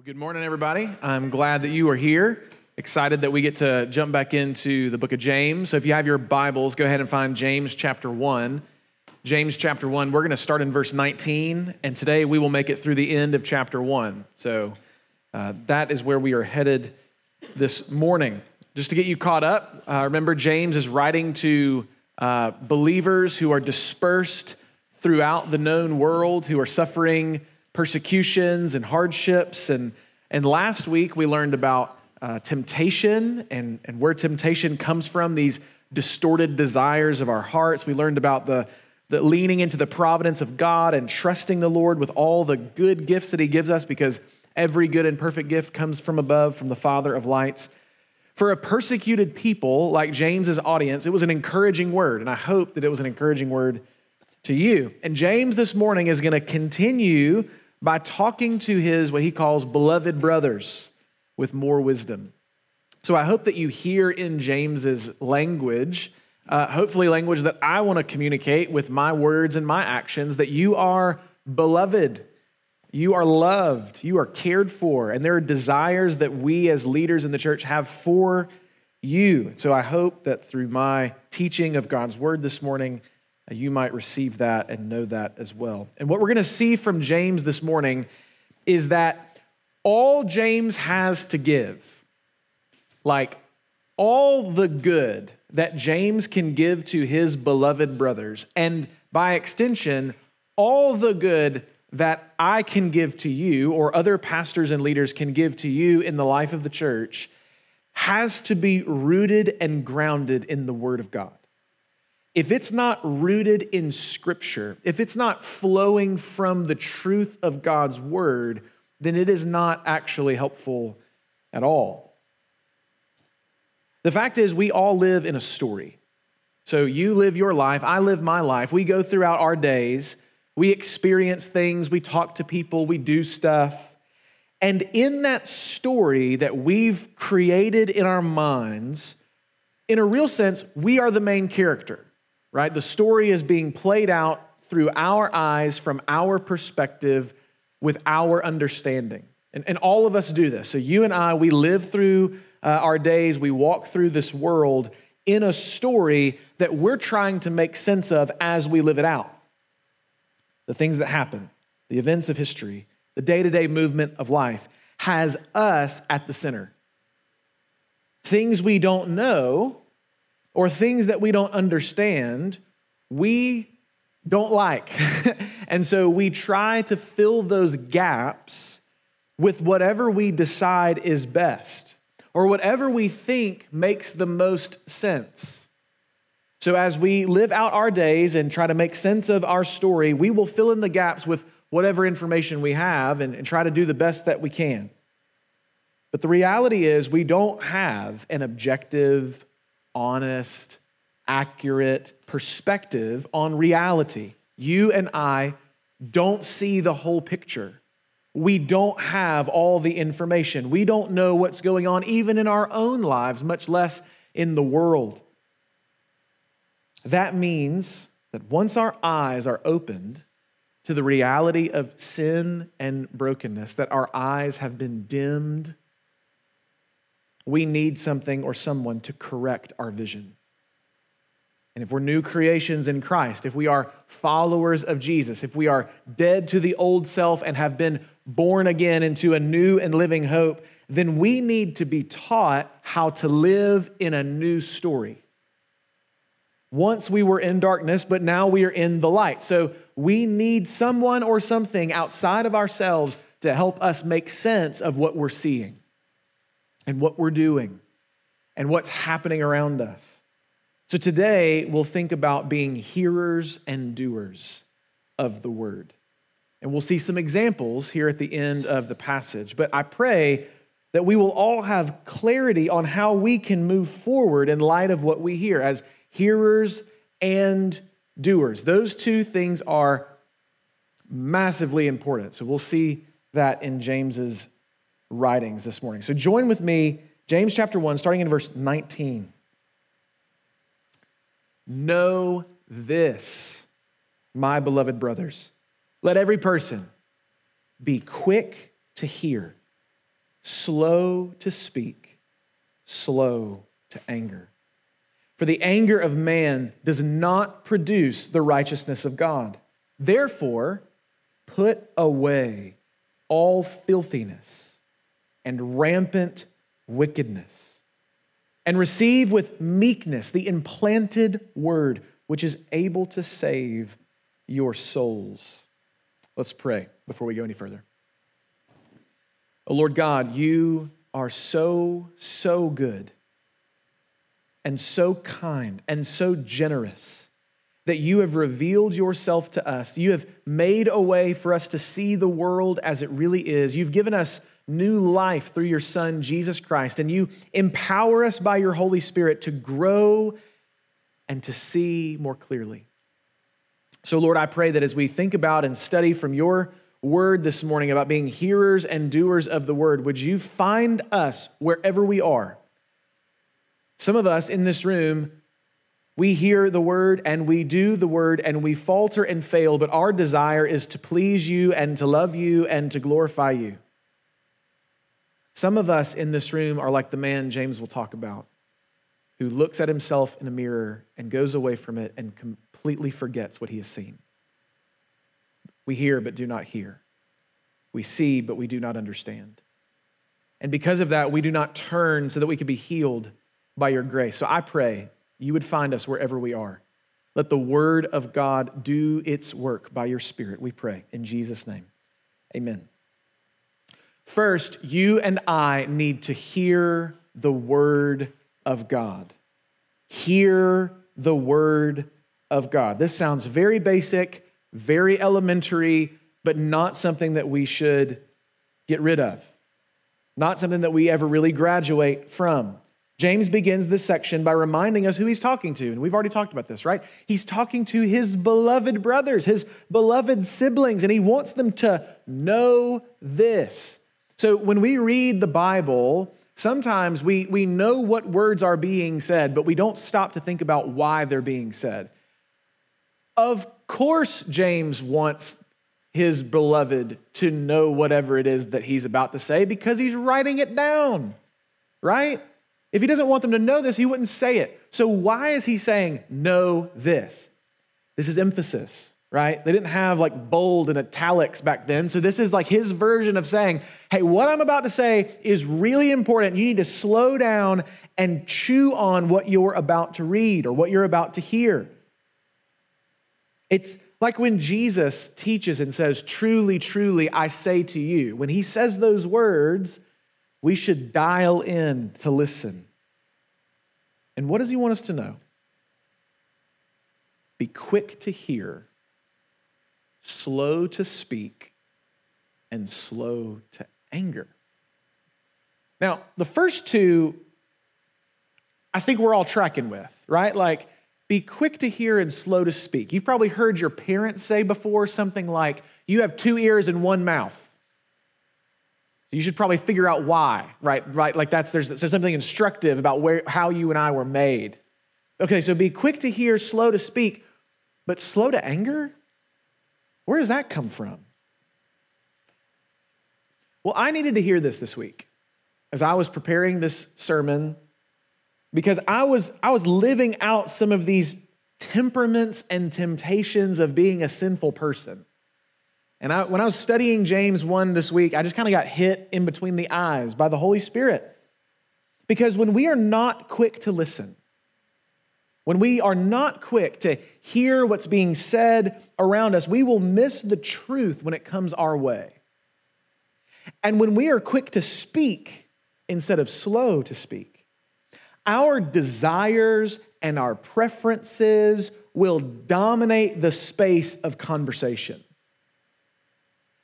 Well, good morning, everybody. I'm glad that you are here. Excited that we get to jump back into the book of James. So, if you have your Bibles, go ahead and find James chapter 1. James chapter 1, we're going to start in verse 19, and today we will make it through the end of chapter 1. So, uh, that is where we are headed this morning. Just to get you caught up, uh, remember, James is writing to uh, believers who are dispersed throughout the known world, who are suffering persecutions and hardships. And, and last week we learned about uh, temptation and, and where temptation comes from, these distorted desires of our hearts. We learned about the, the leaning into the providence of God and trusting the Lord with all the good gifts that He gives us because every good and perfect gift comes from above, from the Father of lights. For a persecuted people like James's audience, it was an encouraging word, and I hope that it was an encouraging word to you. And James this morning is going to continue by talking to his, what he calls beloved brothers with more wisdom. So I hope that you hear in James's language, uh, hopefully, language that I want to communicate with my words and my actions, that you are beloved, you are loved, you are cared for, and there are desires that we as leaders in the church have for you. So I hope that through my teaching of God's word this morning, Uh, you might receive that and know that as well. And what we're going to see from James this morning is that all James has to give, like all the good that James can give to his beloved brothers, and by extension, all the good that I can give to you or other pastors and leaders can give to you in the life of the church has to be rooted and grounded in the Word of God if it's not rooted in Scripture, if it's not flowing from the truth of God's Word, then it is not actually helpful at all. The fact is, we all live in a story. So you live your life, I live my life. We go throughout our days, we experience things, we talk to people, we do stuff. And in that story that we've created in our minds, in a real sense, we are the main character right? The story is being played out through our eyes, from our perspective, with our understanding. And, and all of us do this. So you and I, we live through uh, our days, we walk through this world in a story that we're trying to make sense of as we live it out. The things that happen, the events of history, the day to day movement of life has us at the center. Things we don't know or things that we don't understand, we don't like. and so we try to fill those gaps with whatever we decide is best or whatever we think makes the most sense. So as we live out our days and try to make sense of our story, we will fill in the gaps with whatever information we have and, and try to do the best that we can. But the reality is, we don't have an objective, honest, accurate perspective on reality. You and I don't see the whole picture. We don't have all the information. We don't know what's going on even in our own lives, much less in the world. That means that once our eyes are opened to the reality of sin and brokenness, that our eyes have been dimmed we need something or someone to correct our vision. And if we're new creations in Christ, if we are followers of Jesus, if we are dead to the old self and have been born again into a new and living hope, then we need to be taught how to live in a new story. Once we were in darkness, but now we are in the light. So we need someone or something outside of ourselves to help us make sense of what we're seeing and what we're doing and what's happening around us. So today, we'll think about being hearers and doers of the word. And we'll see some examples here at the end of the passage. But I pray that we will all have clarity on how we can move forward in light of what we hear as hearers and doers. Those two things are massively important. So we'll see that in James's writings this morning. So join with me, James chapter 1, starting in verse 19. Know this, my beloved brothers. Let every person be quick to hear, slow to speak, slow to anger. For the anger of man does not produce the righteousness of God. Therefore, put away all filthiness and rampant wickedness, and receive with meekness the implanted word, which is able to save your souls. Let's pray before we go any further. Oh Lord God, you are so, so good and so kind and so generous that you have revealed yourself to us. You have made a way for us to see the world as it really is. You've given us new life through your Son, Jesus Christ, and you empower us by your Holy Spirit to grow and to see more clearly. So, Lord, I pray that as we think about and study from your word this morning about being hearers and doers of the word, would you find us wherever we are? Some of us in this room, we hear the word and we do the word and we falter and fail, but our desire is to please you and to love you and to glorify you. Some of us in this room are like the man James will talk about, who looks at himself in a mirror and goes away from it and completely forgets what he has seen. We hear but do not hear. We see but we do not understand. And because of that, we do not turn so that we can be healed by your grace. So I pray you would find us wherever we are. Let the word of God do its work by your spirit, we pray. In Jesus' name, amen. First, you and I need to hear the word of God. Hear the word of God. This sounds very basic, very elementary, but not something that we should get rid of, not something that we ever really graduate from. James begins this section by reminding us who he's talking to. And we've already talked about this, right? He's talking to his beloved brothers, his beloved siblings, and he wants them to know this. So when we read the Bible, sometimes we, we know what words are being said, but we don't stop to think about why they're being said. Of course, James wants his beloved to know whatever it is that he's about to say because he's writing it down, right? If he doesn't want them to know this, he wouldn't say it. So, why is he saying, know this? This is emphasis, right? They didn't have like bold and italics back then. So, this is like his version of saying, hey, what I'm about to say is really important. You need to slow down and chew on what you're about to read or what you're about to hear. It's like when Jesus teaches and says, Truly, truly, I say to you. When he says those words, we should dial in to listen. And what does he want us to know? Be quick to hear, slow to speak, and slow to anger. Now, the first two, I think we're all tracking with, right? Like, be quick to hear and slow to speak. You've probably heard your parents say before something like, you have two ears and one mouth. You should probably figure out why, right? Right? Like that's there's, there's something instructive about where how you and I were made. Okay, so be quick to hear, slow to speak, but slow to anger? Where does that come from? Well, I needed to hear this this week as I was preparing this sermon because I was I was living out some of these temperaments and temptations of being a sinful person. And I, when I was studying James 1 this week, I just kind of got hit in between the eyes by the Holy Spirit. Because when we are not quick to listen, when we are not quick to hear what's being said around us, we will miss the truth when it comes our way. And when we are quick to speak instead of slow to speak, our desires and our preferences will dominate the space of conversation.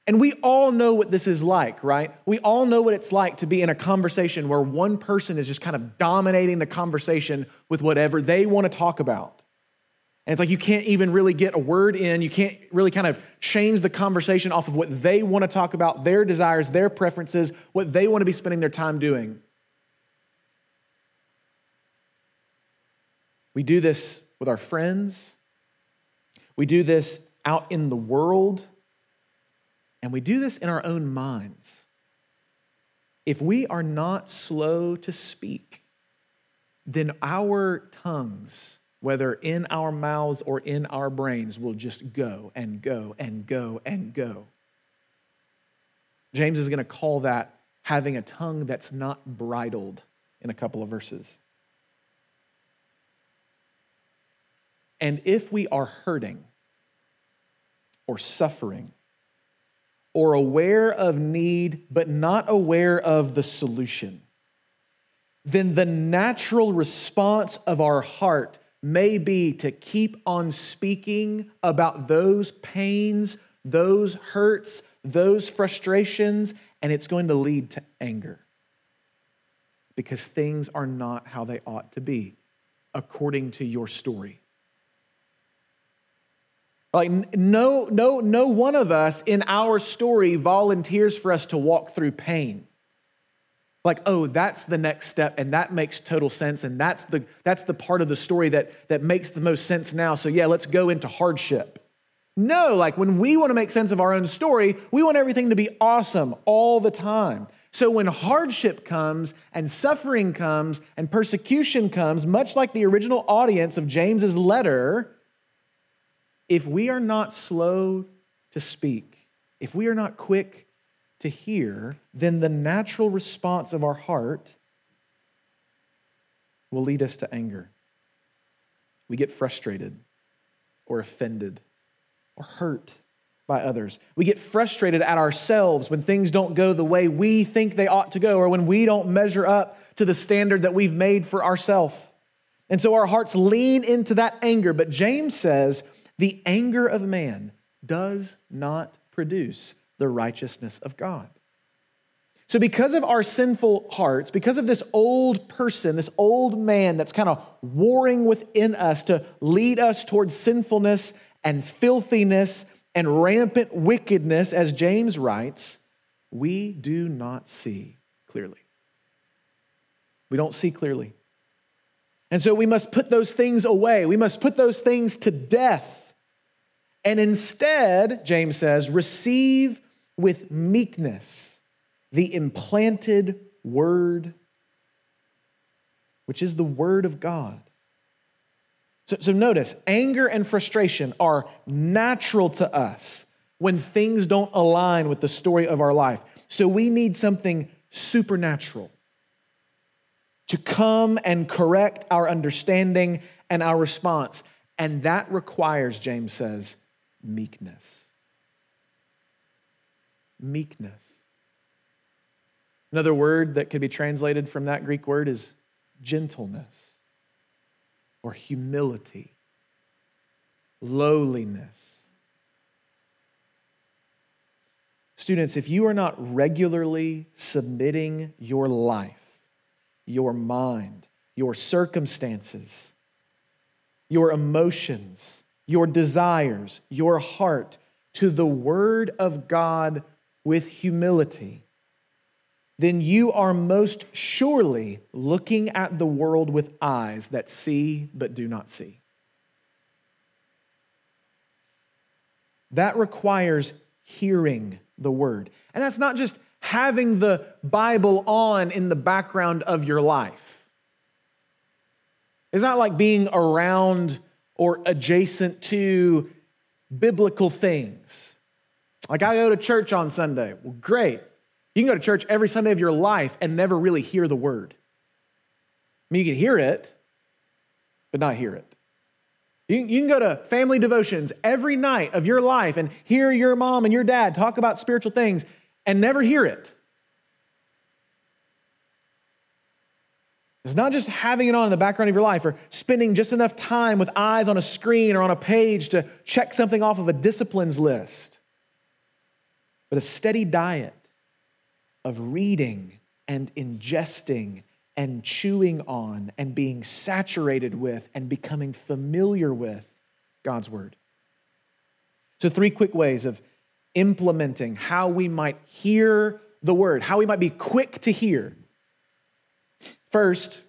And we all know what this is like, right? We all know what it's like to be in a conversation where one person is just kind of dominating the conversation with whatever they want to talk about. And it's like you can't even really get a word in. You can't really kind of change the conversation off of what they want to talk about, their desires, their preferences, what they want to be spending their time doing. We do this with our friends. We do this out in the world. And we do this in our own minds. if we are not slow to speak, then our tongues, whether in our mouths or in our brains, will just go and go and go and go. James is going to call that having a tongue that's not bridled in a couple of verses. And if we are hurting or suffering or aware of need but not aware of the solution, then the natural response of our heart may be to keep on speaking about those pains, those hurts, those frustrations, and it's going to lead to anger because things are not how they ought to be according to your story. Like no no no one of us in our story volunteers for us to walk through pain. Like, oh, that's the next step and that makes total sense and that's the that's the part of the story that that makes the most sense now. So yeah, let's go into hardship. No, like when we want to make sense of our own story, we want everything to be awesome all the time. So when hardship comes and suffering comes and persecution comes, much like the original audience of James's letter, if we are not slow to speak, if we are not quick to hear, then the natural response of our heart will lead us to anger. We get frustrated or offended or hurt by others. We get frustrated at ourselves when things don't go the way we think they ought to go or when we don't measure up to the standard that we've made for ourselves. And so our hearts lean into that anger. But James says the anger of man does not produce the righteousness of God. So, because of our sinful hearts, because of this old person, this old man that's kind of warring within us to lead us towards sinfulness and filthiness and rampant wickedness, as James writes, we do not see clearly. We don't see clearly. And so we must put those things away. We must put those things to death. And instead, James says, receive with meekness the implanted word, which is the word of God. So, so notice, anger and frustration are natural to us when things don't align with the story of our life. So we need something supernatural to come and correct our understanding and our response. And that requires, James says, meekness. Meekness. Another word that could be translated from that Greek word is gentleness or humility, lowliness. Students, if you are not regularly submitting your life, your mind, your circumstances, your emotions, your desires, your heart to the Word of God with humility, then you are most surely looking at the world with eyes that see but do not see. That requires hearing the word. And that's not just having the Bible on in the background of your life. It's not like being around or adjacent to biblical things. Like I go to church on Sunday. Well, great. You can go to church every Sunday of your life and never really hear the word. I mean, you can hear it, but not hear it. You you can go to family devotions every night of your life and hear your mom and your dad talk about spiritual things and never hear it. It's not just having it on in the background of your life or spending just enough time with eyes on a screen or on a page to check something off of a disciplines list, but a steady diet of reading and ingesting and chewing on and being saturated with and becoming familiar with God's Word. So, three quick ways of implementing how we might hear the Word, how we might be quick to hear. First,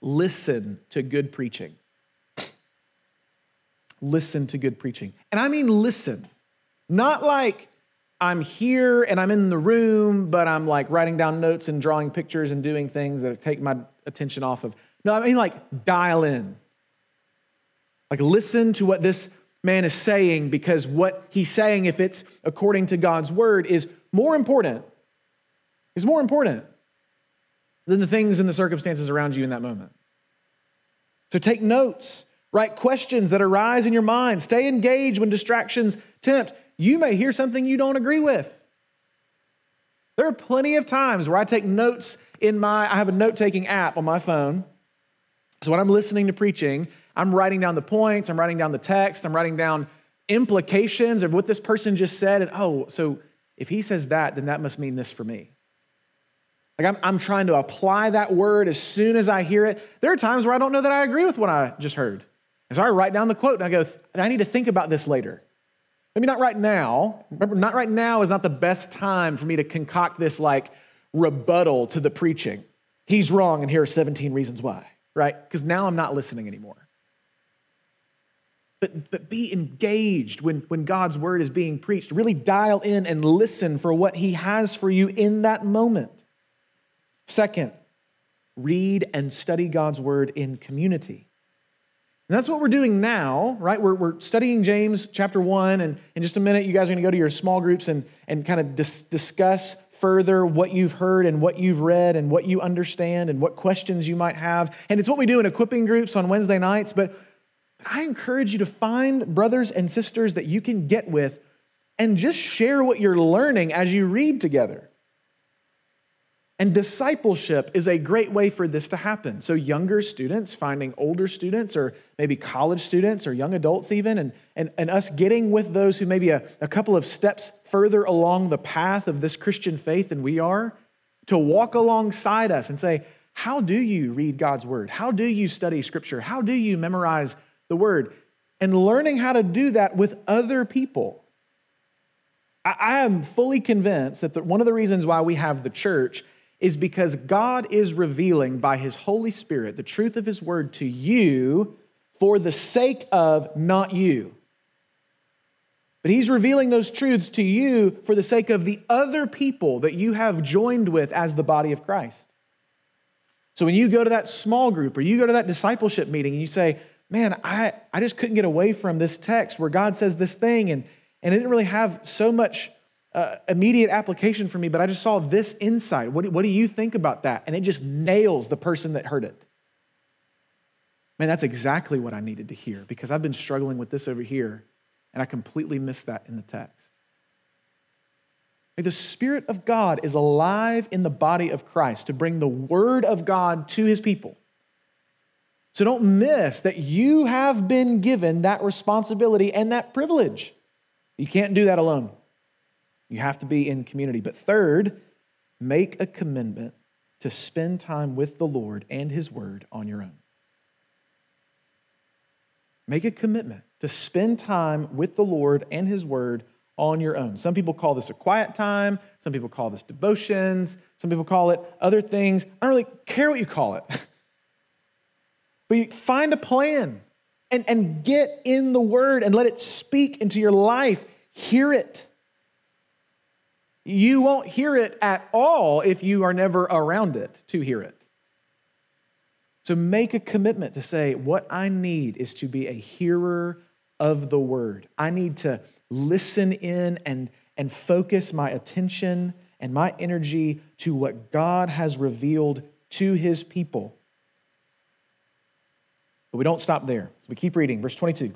listen to good preaching. Listen to good preaching. And I mean listen, not like I'm here and I'm in the room, but I'm like writing down notes and drawing pictures and doing things that take my attention off of. No, I mean like dial in. Like listen to what this man is saying because what he's saying, if it's according to God's word, is more important, is more important than the things and the circumstances around you in that moment. So take notes, write questions that arise in your mind, stay engaged when distractions tempt. You may hear something you don't agree with. There are plenty of times where I take notes in my, I have a note taking app on my phone. So when I'm listening to preaching, I'm writing down the points, I'm writing down the text, I'm writing down implications of what this person just said. And oh, so if he says that, then that must mean this for me. Like I'm, I'm trying to apply that word as soon as I hear it. There are times where I don't know that I agree with what I just heard. And so I write down the quote and I go, I need to think about this later. Maybe not right now. Remember, not right now is not the best time for me to concoct this like rebuttal to the preaching. He's wrong, and here are 17 reasons why, right? Because now I'm not listening anymore but, but be engaged when, when God's word is being preached. Really dial in and listen for what he has for you in that moment. Second, read and study God's word in community. And that's what we're doing now, right? We're, we're studying James chapter 1, and in just a minute, you guys are going to go to your small groups and, and kind of dis- discuss further what you've heard and what you've read and what you understand and what questions you might have. And it's what we do in equipping groups on Wednesday nights, but I encourage you to find brothers and sisters that you can get with and just share what you're learning as you read together. And discipleship is a great way for this to happen. So, younger students finding older students, or maybe college students, or young adults, even, and, and, and us getting with those who maybe a, a couple of steps further along the path of this Christian faith than we are, to walk alongside us and say, How do you read God's word? How do you study scripture? How do you memorize the word, and learning how to do that with other people. I, am fully convinced that one of the reasons why we have the church is because God is revealing by his Holy Spirit the truth of his word to you for the sake of not you. But he's revealing those truths to you for the sake of the other people that you have joined with as the body of Christ. So when you go to that small group or you go to that discipleship meeting and you say, man, I, I just couldn't get away from this text where God says this thing, and, and it didn't really have so much uh, immediate application for me, but I just saw this insight. What, what do you think about that? And it just nails the person that heard it. Man, that's exactly what I needed to hear because I've been struggling with this over here, and I completely missed that in the text. The Spirit of God is alive in the body of Christ to bring the Word of God to His people. So don't miss that you have been given that responsibility and that privilege. You can't do that alone. You have to be in community. But third, make a commitment to spend time with the Lord and His Word on your own. Make a commitment to spend time with the Lord and His Word on your own. Some people call this a quiet time. Some people call this devotions. Some people call it other things. I don't really care what you call it. But you find a plan and, and get in the word and let it speak into your life. Hear it. You won't hear it at all if you are never around it to hear it. So make a commitment to say, what I need is to be a hearer of the word. I need to listen in and, and focus my attention and my energy to what God has revealed to his people. But we don't stop there. So we keep reading. Verse 22.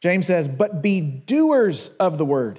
James says, But be doers of the word,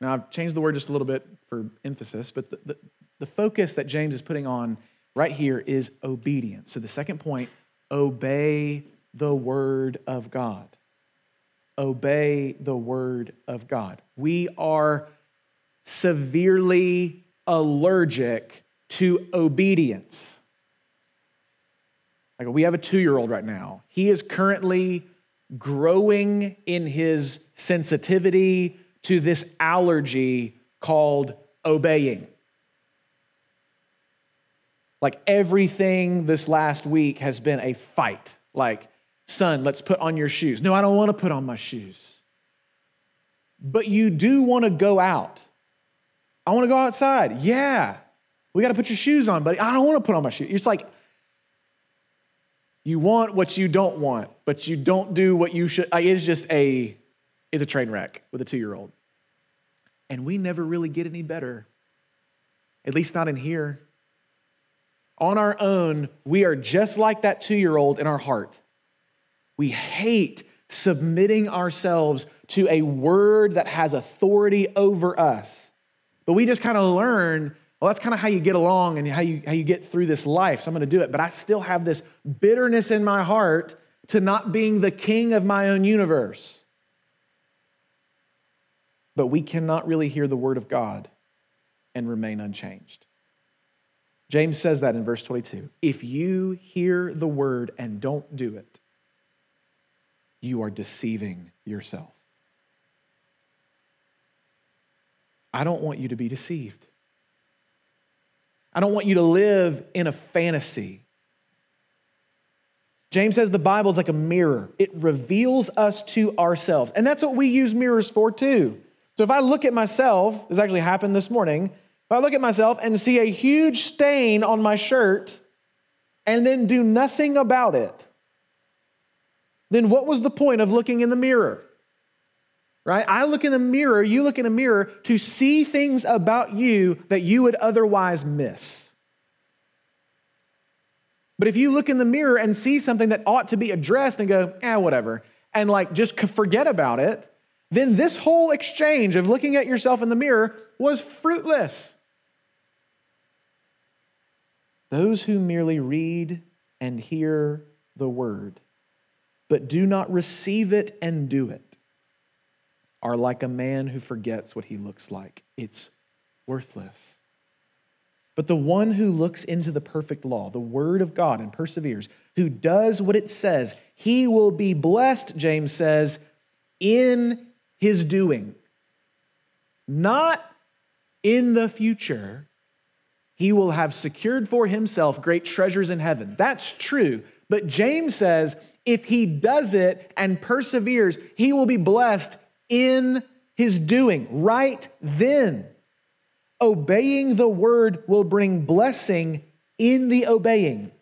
Now, I've changed the word just a little bit for emphasis, but the, the, the, focus that James is putting on right here is obedience. So, the second point obey the word of God. Obey the word of God. We are severely allergic to obedience. Like we have a two year old right now. He is currently growing in his sensitivity to this allergy called obeying. Like everything this last week has been a fight. Like, son, let's put on your shoes. No, I don't want to put on my shoes. But you do want to go out. I want to go outside. Yeah. We got to put your shoes on, buddy. I don't want to put on my shoes. It's like you want what you don't want, but you don't do what you should. It's just a, it's a train wreck with a two year old. And we never really get any better, at least not in here. On our own, we are just like that two year old in our heart. We hate submitting ourselves to a word that has authority over us. But we just kind of learn well, that's kind of how you get along and how you, how you get through this life. So I'm going to do it. But I still have this bitterness in my heart to not being the king of my own universe. But we cannot really hear the word of God and remain unchanged. James says that in verse 22. If you hear the word and don't do it, you are deceiving yourself. I don't want you to be deceived. I don't want you to live in a fantasy. James says the Bible is like a mirror, it reveals us to ourselves. And that's what we use mirrors for too. So if I look at myself, this actually happened this morning, if I look at myself and see a huge stain on my shirt and then do nothing about it, then what was the point of looking in the mirror? right? I look in the mirror, you look in a mirror to see things about you that you would otherwise miss. But if you look in the mirror and see something that ought to be addressed and go, eh, whatever, and like just forget about it, then this whole exchange of looking at yourself in the mirror was fruitless. Those who merely read and hear the word, but do not receive it and do it, are like a man who forgets what he looks like. It's worthless. But the one who looks into the perfect law, the word of God, and perseveres, who does what it says, he will be blessed, James says, in his doing. Not in the future. He will have secured for himself great treasures in heaven. That's true. But James says if he does it and perseveres, he will be blessed in his doing, right then. Obeying the word will bring blessing in the obeying.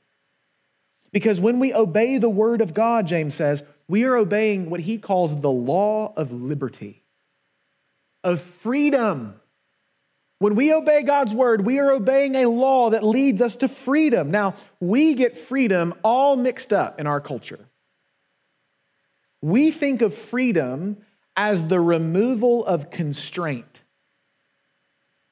Because when we obey the word of God, James says, we are obeying what he calls the law of liberty, of freedom. When we obey God's word, we are obeying a law that leads us to freedom. Now, we get freedom all mixed up in our culture. We think of freedom as the removal of constraint.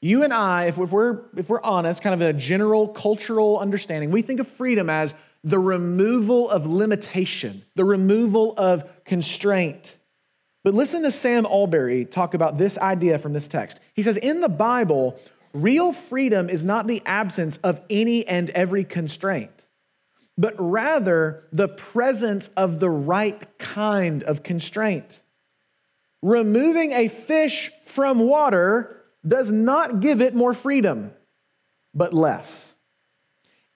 You and I, if we're, if we're honest, kind of in a general cultural understanding, we think of freedom as the removal of limitation, the removal of constraint. But listen to Sam Allberry talk about this idea from this text. He says, In the Bible, real freedom is not the absence of any and every constraint, but rather the presence of the right kind of constraint. Removing a fish from water does not give it more freedom, but less.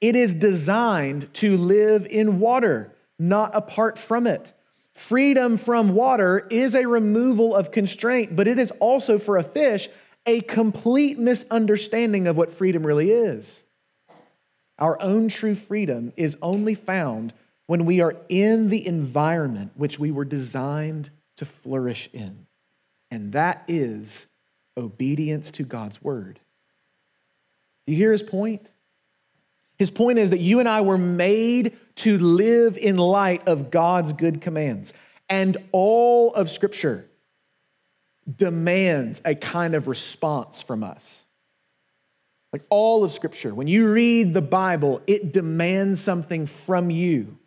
It is designed to live in water, not apart from it. Freedom from water is a removal of constraint, but it is also for a fish a complete misunderstanding of what freedom really is. Our own true freedom is only found when we are in the environment which we were designed to flourish in. And that is obedience to God's word. Do you hear his point? His point is that you and I were made to live in light of God's good commands. And all of Scripture demands a kind of response from us. Like all of Scripture, when you read the Bible, it demands something from you.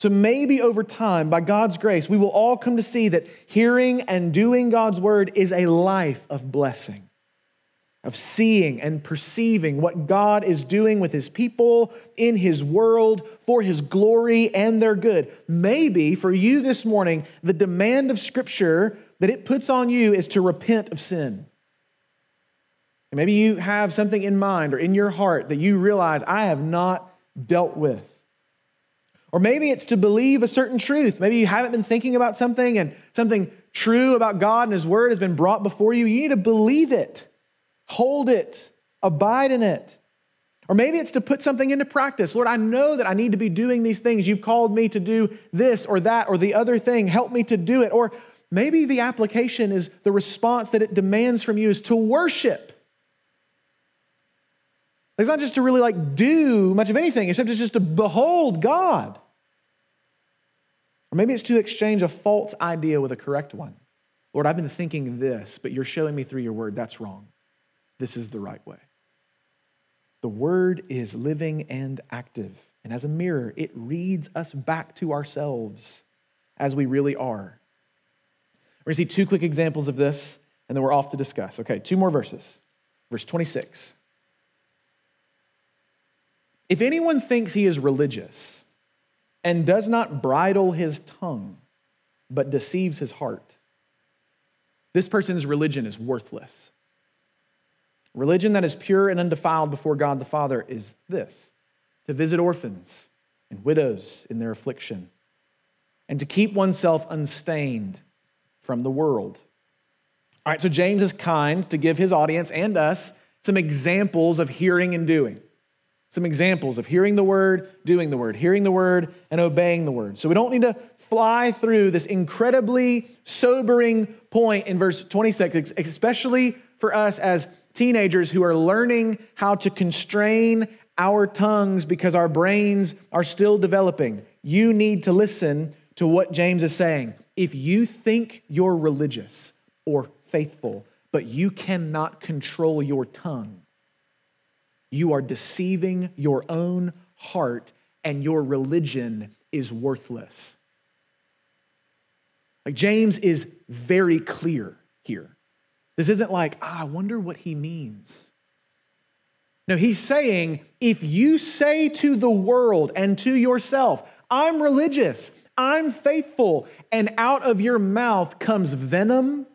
So maybe over time, by God's grace, we will all come to see that hearing and doing God's word is a life of blessing. Of seeing and perceiving what God is doing with his people in his world for his glory and their good. Maybe for you this morning, the demand of Scripture that it puts on you is to repent of sin. And maybe you have something in mind or in your heart that you realize I have not dealt with. Or maybe it's to believe a certain truth. Maybe you haven't been thinking about something and something true about God and His Word has been brought before you. You need to believe it, hold it, abide in it. Or maybe it's to put something into practice. Lord, I know that I need to be doing these things. You've called me to do this or that or the other thing. Help me to do it. Or maybe the application is the response that it demands from you is to worship. It's not just to really like do much of anything, except it's just to behold God. Or maybe it's to exchange a false idea with a correct one. Lord, I've been thinking this, but you're showing me through your word that's wrong. This is the right way. The word is living and active. And as a mirror, it reads us back to ourselves as we really are. We're going to see two quick examples of this, and then we're off to discuss. Okay, two more verses. Verse 26. If anyone thinks he is religious, and does not bridle his tongue, but deceives his heart. This person's religion is worthless. Religion that is pure and undefiled before God the Father is this to visit orphans and widows in their affliction, and to keep oneself unstained from the world. All right, so James is kind to give his audience and us some examples of hearing and doing some examples of hearing the word, doing the word, hearing the word, and obeying the word. So we don't need to fly through this incredibly sobering point in verse 26, especially for us as teenagers who are learning how to constrain our tongues because our brains are still developing. You need to listen to what James is saying. If you think you're religious or faithful, but you cannot control your tongue, you are deceiving your own heart, and your religion is worthless. Like James is very clear here. This isn't like, ah, I wonder what he means. No, he's saying if you say to the world and to yourself, I'm religious, I'm faithful, and out of your mouth comes venom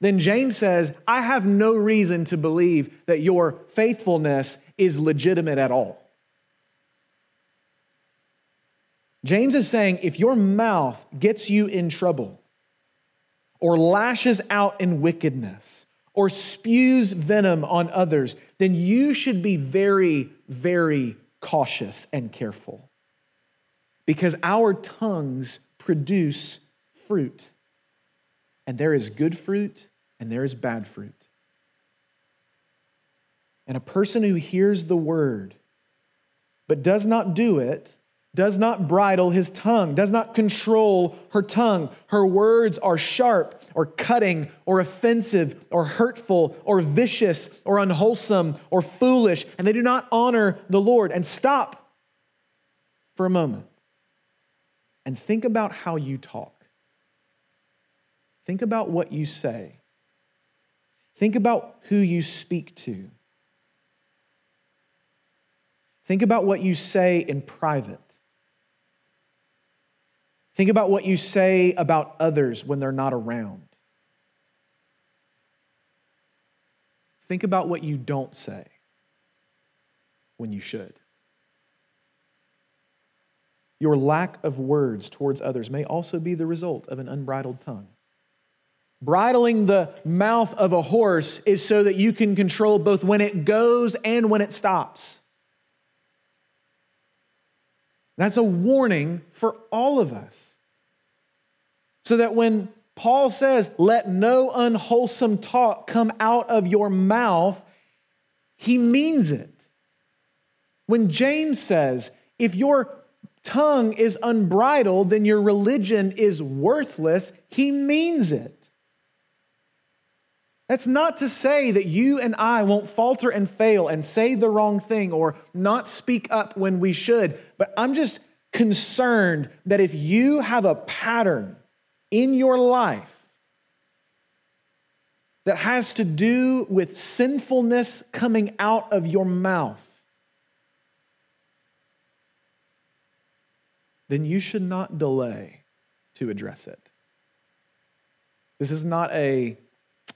then James says, I have no reason to believe that your faithfulness is legitimate at all. James is saying if your mouth gets you in trouble, or lashes out in wickedness, or spews venom on others, then you should be very, very cautious and careful. Because our tongues produce fruit. And there is good fruit and there is bad fruit. And a person who hears the word but does not do it, does not bridle his tongue, does not control her tongue. Her words are sharp or cutting or offensive or hurtful or vicious or unwholesome or foolish, and they do not honor the Lord. And stop for a moment and think about how you talk. Think about what you say. Think about who you speak to. Think about what you say in private. Think about what you say about others when they're not around. Think about what you don't say when you should. Your lack of words towards others may also be the result of an unbridled tongue. Bridling the mouth of a horse is so that you can control both when it goes and when it stops. That's a warning for all of us. So that when Paul says, let no unwholesome talk come out of your mouth, he means it. When James says, if your tongue is unbridled, then your religion is worthless, he means it. That's not to say that you and I won't falter and fail and say the wrong thing or not speak up when we should, but I'm just concerned that if you have a pattern in your life that has to do with sinfulness coming out of your mouth, then you should not delay to address it. This is not a,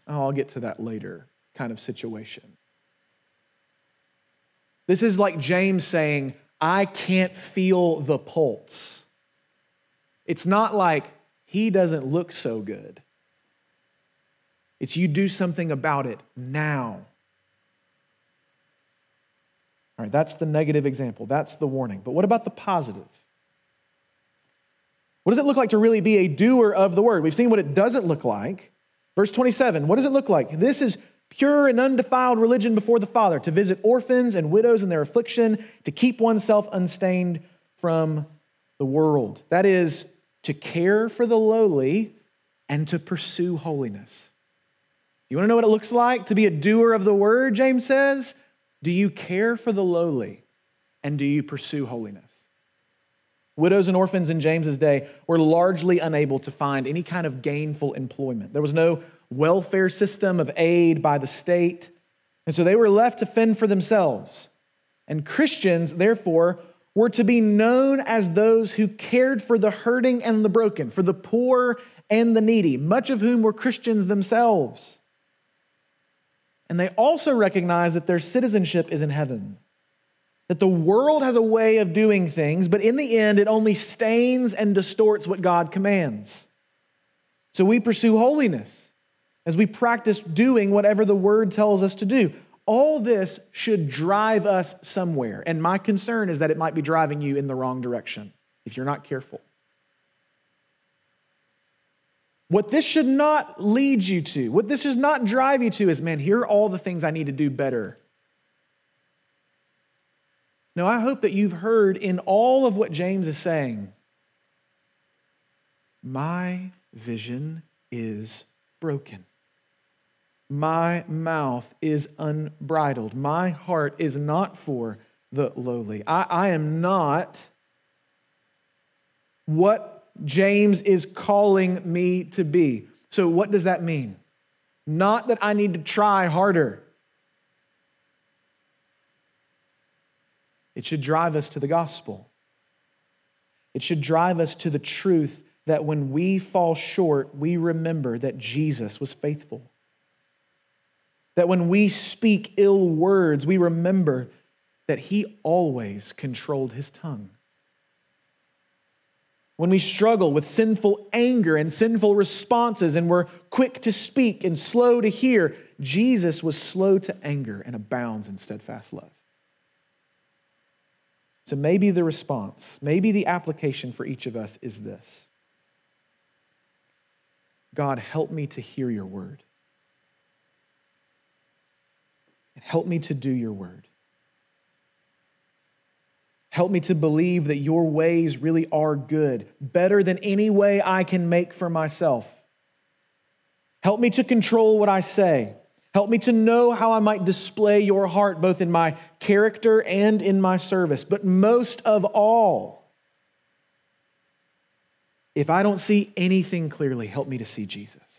oh, I'll get to that later kind of situation. This is like James saying, I can't feel the pulse. It's not like he doesn't look so good. It's you do something about it now. All right, that's the negative example. That's the warning. But what about the positive? What does it look like to really be a doer of the word? We've seen what it doesn't look like. Verse 27, what does it look like? This is pure and undefiled religion before the Father, to visit orphans and widows in their affliction, to keep oneself unstained from the world. That is, to care for the lowly and to pursue holiness. You want to know what it looks like to be a doer of the word, James says? Do you care for the lowly and do you pursue holiness? Widows and orphans in James's day were largely unable to find any kind of gainful employment. There was no welfare system of aid by the state, and so they were left to fend for themselves. And Christians, therefore, were to be known as those who cared for the hurting and the broken, for the poor and the needy, much of whom were Christians themselves. And they also recognized that their citizenship is in heaven that the world has a way of doing things, but in the end, it only stains and distorts what God commands. So we pursue holiness as we practice doing whatever the word tells us to do. All this should drive us somewhere. And my concern is that it might be driving you in the wrong direction if you're not careful. What this should not lead you to, what this should not drive you to is, man, here are all the things I need to do better now, I hope that you've heard in all of what James is saying my vision is broken. My mouth is unbridled. My heart is not for the lowly. I, I am not what James is calling me to be. So, what does that mean? Not that I need to try harder. It should drive us to the gospel. It should drive us to the truth that when we fall short, we remember that Jesus was faithful. That when we speak ill words, we remember that he always controlled his tongue. When we struggle with sinful anger and sinful responses and we're quick to speak and slow to hear, Jesus was slow to anger and abounds in steadfast love. So maybe the response, maybe the application for each of us is this God, help me to hear your word. And help me to do your word. Help me to believe that your ways really are good, better than any way I can make for myself. Help me to control what I say. Help me to know how I might display your heart both in my character and in my service. But most of all, if I don't see anything clearly, help me to see Jesus.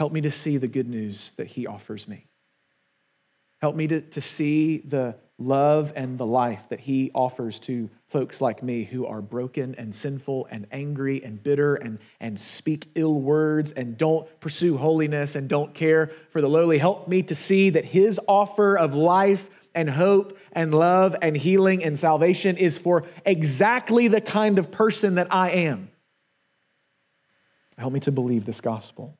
Help me to see the good news that he offers me. Help me to, to see the love and the life that he offers to folks like me who are broken and sinful and angry and bitter and, and speak ill words and don't pursue holiness and don't care for the lowly. Help me to see that his offer of life and hope and love and healing and salvation is for exactly the kind of person that I am. Help me to believe this gospel.